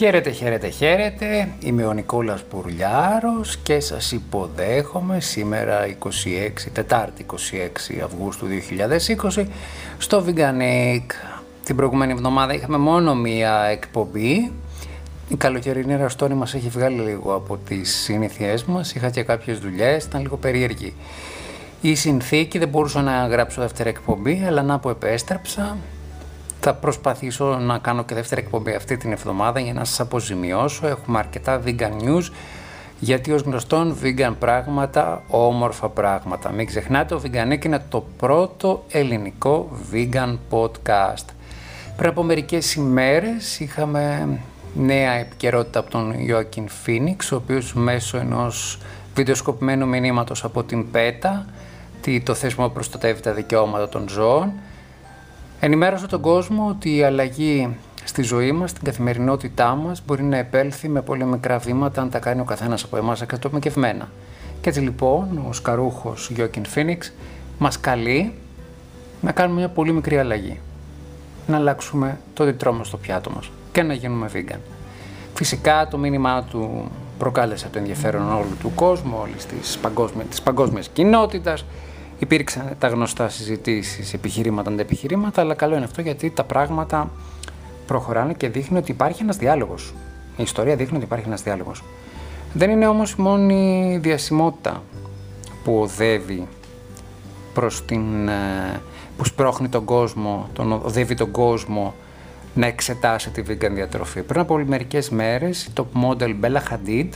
Χαίρετε, χαίρετε, χαίρετε. Είμαι ο Νικόλας Πουρλιάρος και σας υποδέχομαι σήμερα 26, Τετάρτη 26 Αυγούστου 2020 στο Veganic. Την προηγούμενη εβδομάδα είχαμε μόνο μία εκπομπή. Η καλοκαιρινή ραστόνη μας έχει βγάλει λίγο από τις συνήθειές μας. Είχα και κάποιες δουλειές, ήταν λίγο περίεργη. Η συνθήκη δεν μπορούσα να γράψω δεύτερη εκπομπή, αλλά να που επέστρεψα. Θα προσπαθήσω να κάνω και δεύτερη εκπομπή αυτή την εβδομάδα για να σας αποζημιώσω. Έχουμε αρκετά vegan news, γιατί ως γνωστόν vegan πράγματα, όμορφα πράγματα. Μην ξεχνάτε, ο Veganic είναι το πρώτο ελληνικό vegan podcast. Πριν από μερικές ημέρες είχαμε νέα επικαιρότητα από τον Joaquin Phoenix, ο οποίος μέσω ενός βιντεοσκοπημένου μηνύματος από την ΠΕΤΑ, το θέσμα προστατεύει τα δικαιώματα των ζώων, Ενημέρωσε τον κόσμο ότι η αλλαγή στη ζωή μας, στην καθημερινότητά μας, μπορεί να επέλθει με πολύ μικρά βήματα αν τα κάνει ο καθένας από εμάς ακρατομικευμένα. Και έτσι λοιπόν ο σκαρούχος Γιώκιν Φίνιξ μας καλεί να κάνουμε μια πολύ μικρή αλλαγή. Να αλλάξουμε το τι τρώμε στο πιάτο μας και να γίνουμε vegan. Φυσικά το μήνυμά του προκάλεσε το ενδιαφέρον όλου του κόσμου, όλης της παγκόσμιας, της παγκόσμιας κοινότητας, Υπήρξαν τα γνωστά συζητήσεις, επιχειρήματα αντεπιχειρήματα, αλλά καλό είναι αυτό γιατί τα πράγματα προχωράνε και δείχνει ότι υπάρχει ένας διάλογος. Η ιστορία δείχνει ότι υπάρχει ένας διάλογος. Δεν είναι όμως η μόνη διασημότητα που οδεύει προς την, ε, που σπρώχνει τον κόσμο, τον οδεύει τον κόσμο να εξετάσει τη vegan διατροφή. Πριν από μερικές μέρες η top model Bella Hadid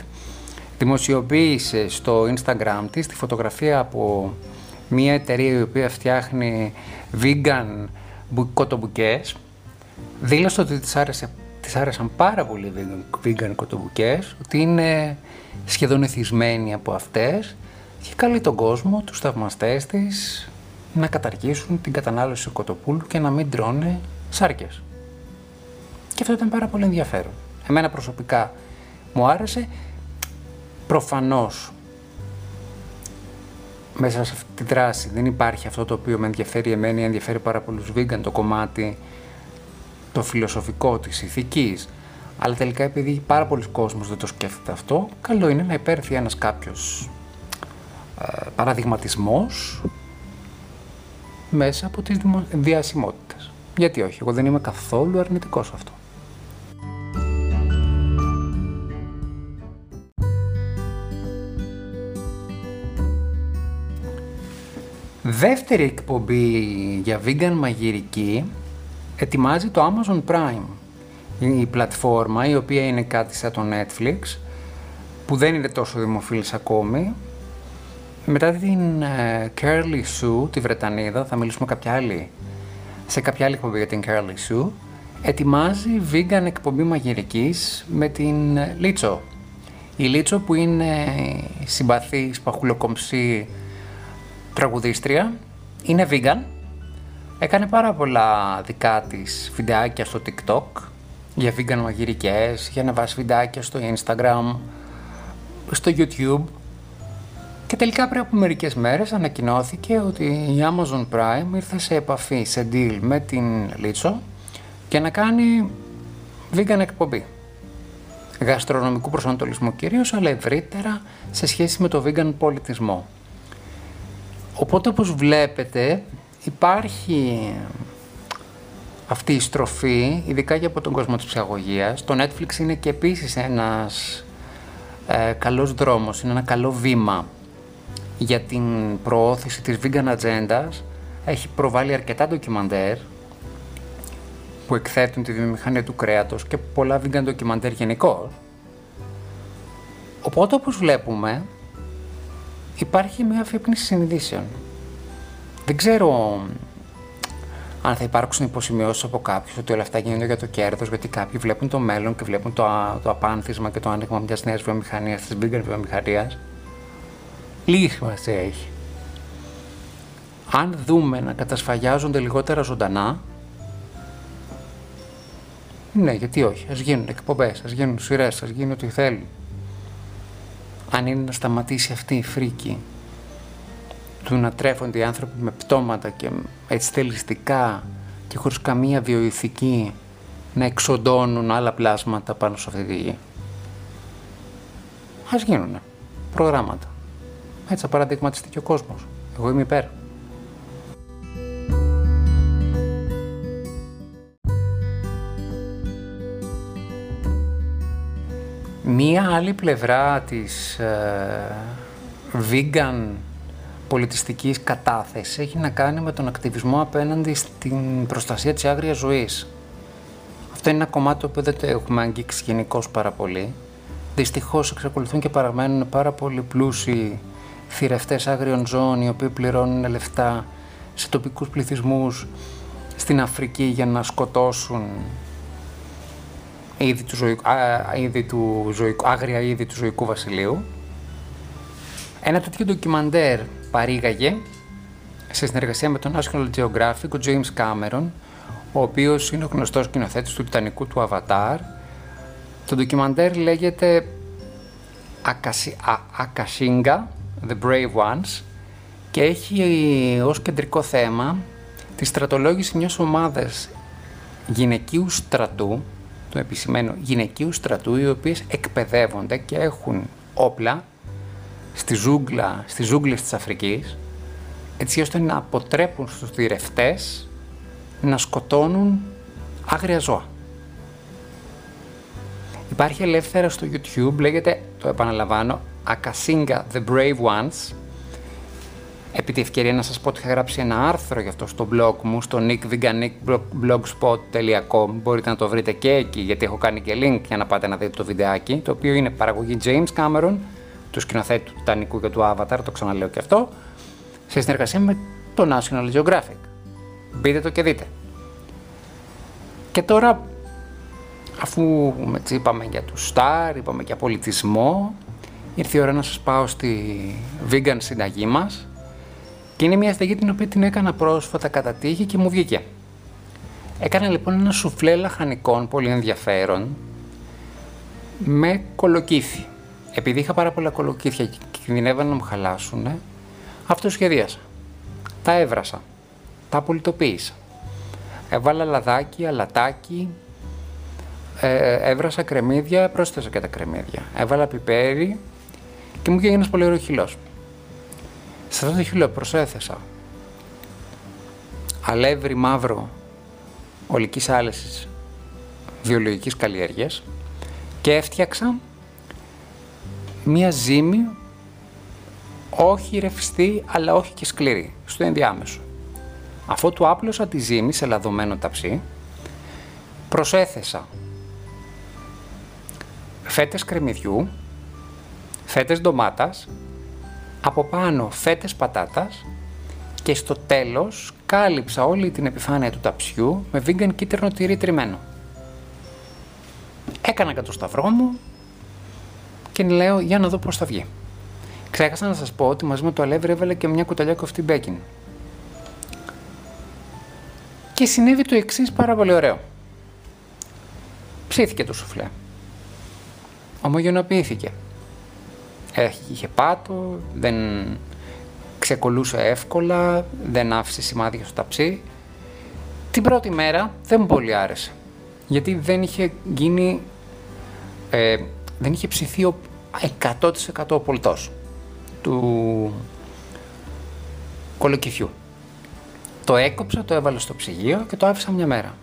δημοσιοποίησε στο Instagram της τη φωτογραφία από μια εταιρεία η οποία φτιάχνει vegan κοτομπουκές, δήλωσε ότι της, άρεσε, της άρεσαν πάρα πολύ vegan, vegan κοτομπουκές, ότι είναι σχεδόν εθισμένοι από αυτές και καλεί τον κόσμο, τους θαυμαστές της, να καταργήσουν την κατανάλωση κοτοπούλου και να μην τρώνε σάρκες. Και αυτό ήταν πάρα πολύ ενδιαφέρον. Εμένα προσωπικά μου άρεσε. Προφανώς μέσα σε αυτή τη δράση. Δεν υπάρχει αυτό το οποίο με ενδιαφέρει εμένα, ενδιαφέρει πάρα πολλούς vegan, το κομμάτι το φιλοσοφικό της ηθικής. Αλλά τελικά επειδή πάρα πολλοί κόσμος δεν το σκέφτεται αυτό, καλό είναι να υπέρθει ένας κάποιος ε, παραδειγματισμός μέσα από τις διασημότητες. Γιατί όχι, εγώ δεν είμαι καθόλου αρνητικός αυτό. Δεύτερη εκπομπή για vegan μαγειρική ετοιμάζει το Amazon Prime. Η πλατφόρμα η οποία είναι κάτι σαν το Netflix που δεν είναι τόσο δημοφιλής ακόμη. Μετά την uh, Curly Sue, τη Βρετανίδα, θα μιλήσουμε κάποια άλλη, σε κάποια άλλη εκπομπή για την Curly Sue, ετοιμάζει vegan εκπομπή μαγειρικής με την Λίτσο. Η Λίτσο που είναι συμπαθής, σπαχουλοκομψή, τραγουδίστρια, είναι vegan, έκανε πάρα πολλά δικά της βιντεάκια στο TikTok για vegan μαγειρικές, για να βάσει βιντεάκια στο Instagram, στο YouTube και τελικά πριν από μερικές μέρες ανακοινώθηκε ότι η Amazon Prime ήρθε σε επαφή, σε deal με την Λίτσο και να κάνει vegan εκπομπή. Γαστρονομικού προσανατολισμού κυρίως, αλλά ευρύτερα σε σχέση με το vegan πολιτισμό. Οπότε όπως βλέπετε υπάρχει αυτή η στροφή, ειδικά για από τον κόσμο της ψυχαγωγίας. Το Netflix είναι και επίσης ένας ε, καλός δρόμος, είναι ένα καλό βήμα για την προώθηση της vegan agenda. Έχει προβάλει αρκετά ντοκιμαντέρ που εκθέτουν τη βιομηχανία του κρέατος και πολλά vegan ντοκιμαντέρ γενικώ. Οπότε όπως βλέπουμε υπάρχει μια αφύπνιση συνειδήσεων. Δεν ξέρω αν θα υπάρξουν υποσημειώσεις από κάποιους ότι όλα αυτά γίνονται για το κέρδος, γιατί κάποιοι βλέπουν το μέλλον και βλέπουν το, το απάνθισμα και το άνοιγμα μιας νέας βιομηχανίας, της bigger βιομηχανίας. Λίγη σημασία έχει. Αν δούμε να κατασφαγιάζονται λιγότερα ζωντανά, ναι, γιατί όχι. Α γίνουν εκπομπές, ας γίνουν σειρές, ας γίνουν ό,τι θέλουν αν είναι να σταματήσει αυτή η φρίκη του να τρέφονται οι άνθρωποι με πτώματα και έτσι θελιστικά και χωρίς καμία βιοειθική να εξοντώνουν άλλα πλάσματα πάνω σε αυτή τη γη. Ας γίνουν προγράμματα. Έτσι θα παραδειγματιστεί και ο κόσμος. Εγώ είμαι υπέρ. Μία άλλη πλευρά της ε, vegan πολιτιστικής κατάθεσης έχει να κάνει με τον ακτιβισμό απέναντι στην προστασία της άγριας ζωής. Αυτό είναι ένα κομμάτι που δεν το έχουμε αγγίξει γενικώς πάρα πολύ. Δυστυχώς εξακολουθούν και παραμένουν πάρα πολύ πλούσιοι θηρευτές άγριων ζώων οι οποίοι πληρώνουν λεφτά σε τοπικούς πληθυσμούς στην Αφρική για να σκοτώσουν είδη του ζωικού, α, είδη του ζωικού, άγρια είδη του ζωικού βασιλείου. Ένα τέτοιο ντοκιμαντέρ παρήγαγε σε συνεργασία με τον National Geographic ο James Cameron, ο οποίος είναι ο γνωστός σκηνοθέτης του Τιτανικού του Avatar. Το ντοκιμαντέρ λέγεται Akashinga, The Brave Ones και έχει ως κεντρικό θέμα τη στρατολόγηση μιας ομάδας γυναικείου στρατού το επισημένο γυναικείου στρατού οι οποίες εκπαιδεύονται και έχουν όπλα στη ζούγκλα, στις ζούγκλες της Αφρικής έτσι ώστε να αποτρέπουν στους διρευτές να σκοτώνουν άγρια ζώα. Υπάρχει ελεύθερα στο YouTube, λέγεται, το επαναλαμβάνω, Akasinga The Brave Ones επί τη ευκαιρία να σας πω ότι είχα γράψει ένα άρθρο γι' αυτό στο blog μου, στο nickveganic.blogspot.com. Μπορείτε να το βρείτε και εκεί, γιατί έχω κάνει και link για να πάτε να δείτε το βιντεάκι, το οποίο είναι παραγωγή James Cameron, του σκηνοθέτη του Τιτανικού και του Avatar, το ξαναλέω και αυτό, σε συνεργασία με το National Geographic. Μπείτε το και δείτε. Και τώρα, αφού είπαμε για του Star, είπαμε για πολιτισμό, ήρθε η ώρα να σας πάω στη vegan συνταγή μας, και είναι μια στεγή την οποία την έκανα πρόσφατα κατά τύχη και μου βγήκε. Έκανα λοιπόν ένα σουφλέ λαχανικών πολύ ενδιαφέρον με κολοκύθι. Επειδή είχα πάρα πολλά κολοκύθια και κινδυνεύαν να μου χαλάσουν, αυτό σχεδίασα. Τα έβρασα. Τα πολιτοποίησα. Έβαλα λαδάκι, αλατάκι, ε, έβρασα κρεμμύδια, πρόσθεσα και τα κρεμμύδια. Έβαλα πιπέρι και μου βγήκε ένας πολύ ωραίος χυλός. Σε αυτό το χείλο προσέθεσα αλεύρι μαύρο ολικής άλεσης βιολογικής καλλιέργειας και έφτιαξα μία ζύμη όχι ρευστή αλλά όχι και σκληρή, στο ενδιάμεσο. Αφού του άπλωσα τη ζύμη σε λαδωμένο ταψί, προσέθεσα φέτες κρεμμυδιού, φέτες ντομάτας από πάνω φέτες πατάτας και στο τέλος κάλυψα όλη την επιφάνεια του ταψιού με vegan κίτρινο τυρί τριμμένο. Έκανα και το σταυρό μου και λέω για να δω πώς θα βγει. Ξέχασα να σας πω ότι μαζί με το αλεύρι έβαλε και μια κουταλιά κοφτή μπέκιν. Και συνέβη το εξής πάρα πολύ ωραίο. Ψήθηκε το σουφλέ. Ομογενοποιήθηκε είχε πάτο, δεν ξεκολούσε εύκολα, δεν άφησε σημάδια στο ταψί. Την πρώτη μέρα δεν μου πολύ άρεσε, γιατί δεν είχε γίνει, ε, δεν είχε ψηθεί ο 100% ο πολτός του κολοκυθιού. Το έκοψα, το έβαλα στο ψυγείο και το άφησα μια μέρα.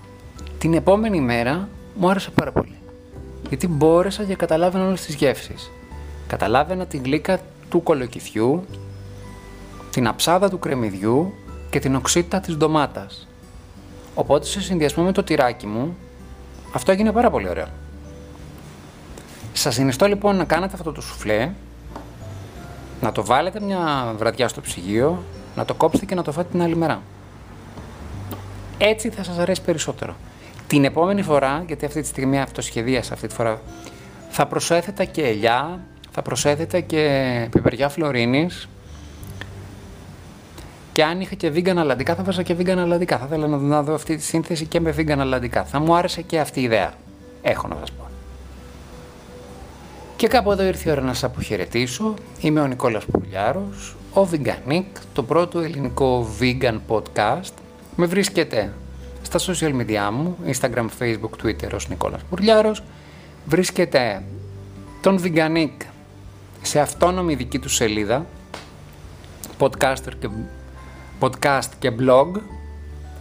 Την επόμενη μέρα μου άρεσε πάρα πολύ. Γιατί μπόρεσα και καταλάβαινα όλες τις γεύσεις. Καταλάβαινα την γλύκα του κολοκυθιού, την αψάδα του κρεμμυδιού και την οξύτητα της ντομάτας. Οπότε σε συνδυασμό με το τυράκι μου, αυτό έγινε πάρα πολύ ωραίο. Σας συνιστώ λοιπόν να κάνετε αυτό το σουφλέ, να το βάλετε μια βραδιά στο ψυγείο, να το κόψετε και να το φάτε την άλλη μέρα. Έτσι θα σας αρέσει περισσότερο. Την επόμενη φορά, γιατί αυτή τη στιγμή αυτοσχεδίασα αυτή τη φορά, θα προσέθετα και ελιά, θα προσέθετε και πιπεριά φλωρίνης και αν είχα και vegan αλλαντικά θα βάζα και vegan αλλαντικά. Θα ήθελα να δω αυτή τη σύνθεση και με vegan αλλαντικά. Θα μου άρεσε και αυτή η ιδέα. Έχω να σας πω. Και κάπου εδώ ήρθε η ώρα να σας αποχαιρετήσω. Είμαι ο Νικόλας Πουλιάρος, ο Veganic, το πρώτο ελληνικό vegan podcast. Με βρίσκεται στα social media μου, Instagram, Facebook, Twitter ως Νικόλας Μπουρλιάρος. Βρίσκεται τον Veganic σε αυτόνομη δική του σελίδα, podcaster και, podcast και blog.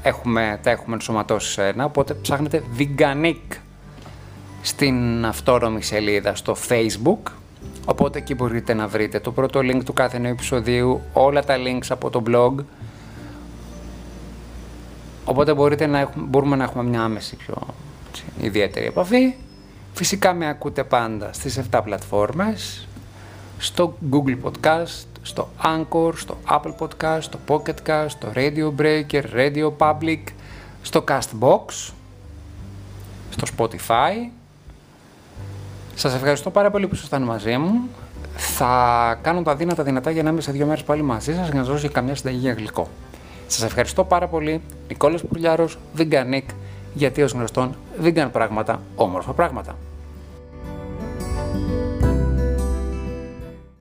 Έχουμε, τα έχουμε ενσωματώσει σε ένα, οπότε ψάχνετε Veganic στην αυτόνομη σελίδα στο Facebook. Οπότε εκεί μπορείτε να βρείτε το πρώτο link του κάθε νέου επεισοδίου, όλα τα links από το blog. Οπότε μπορείτε να έχουμε, μπορούμε να έχουμε μια άμεση πιο ιδιαίτερη επαφή. Φυσικά με ακούτε πάντα στις 7 πλατφόρμες, στο Google Podcast, στο Anchor, στο Apple Podcast, στο Pocket Cast, στο Radio Breaker, Radio Public, στο Castbox, στο Spotify. Σας ευχαριστώ πάρα πολύ που ήσασταν μαζί μου. Θα κάνω τα δύνατα δυνατά για να είμαι σε δύο μέρες πάλι μαζί σας για να σας δώσω καμιά συνταγή για γλυκό. Σας ευχαριστώ πάρα πολύ. Νικόλας Πουλιάρος, Veganic, γιατί ως γνωστόν vegan πράγματα, όμορφα πράγματα.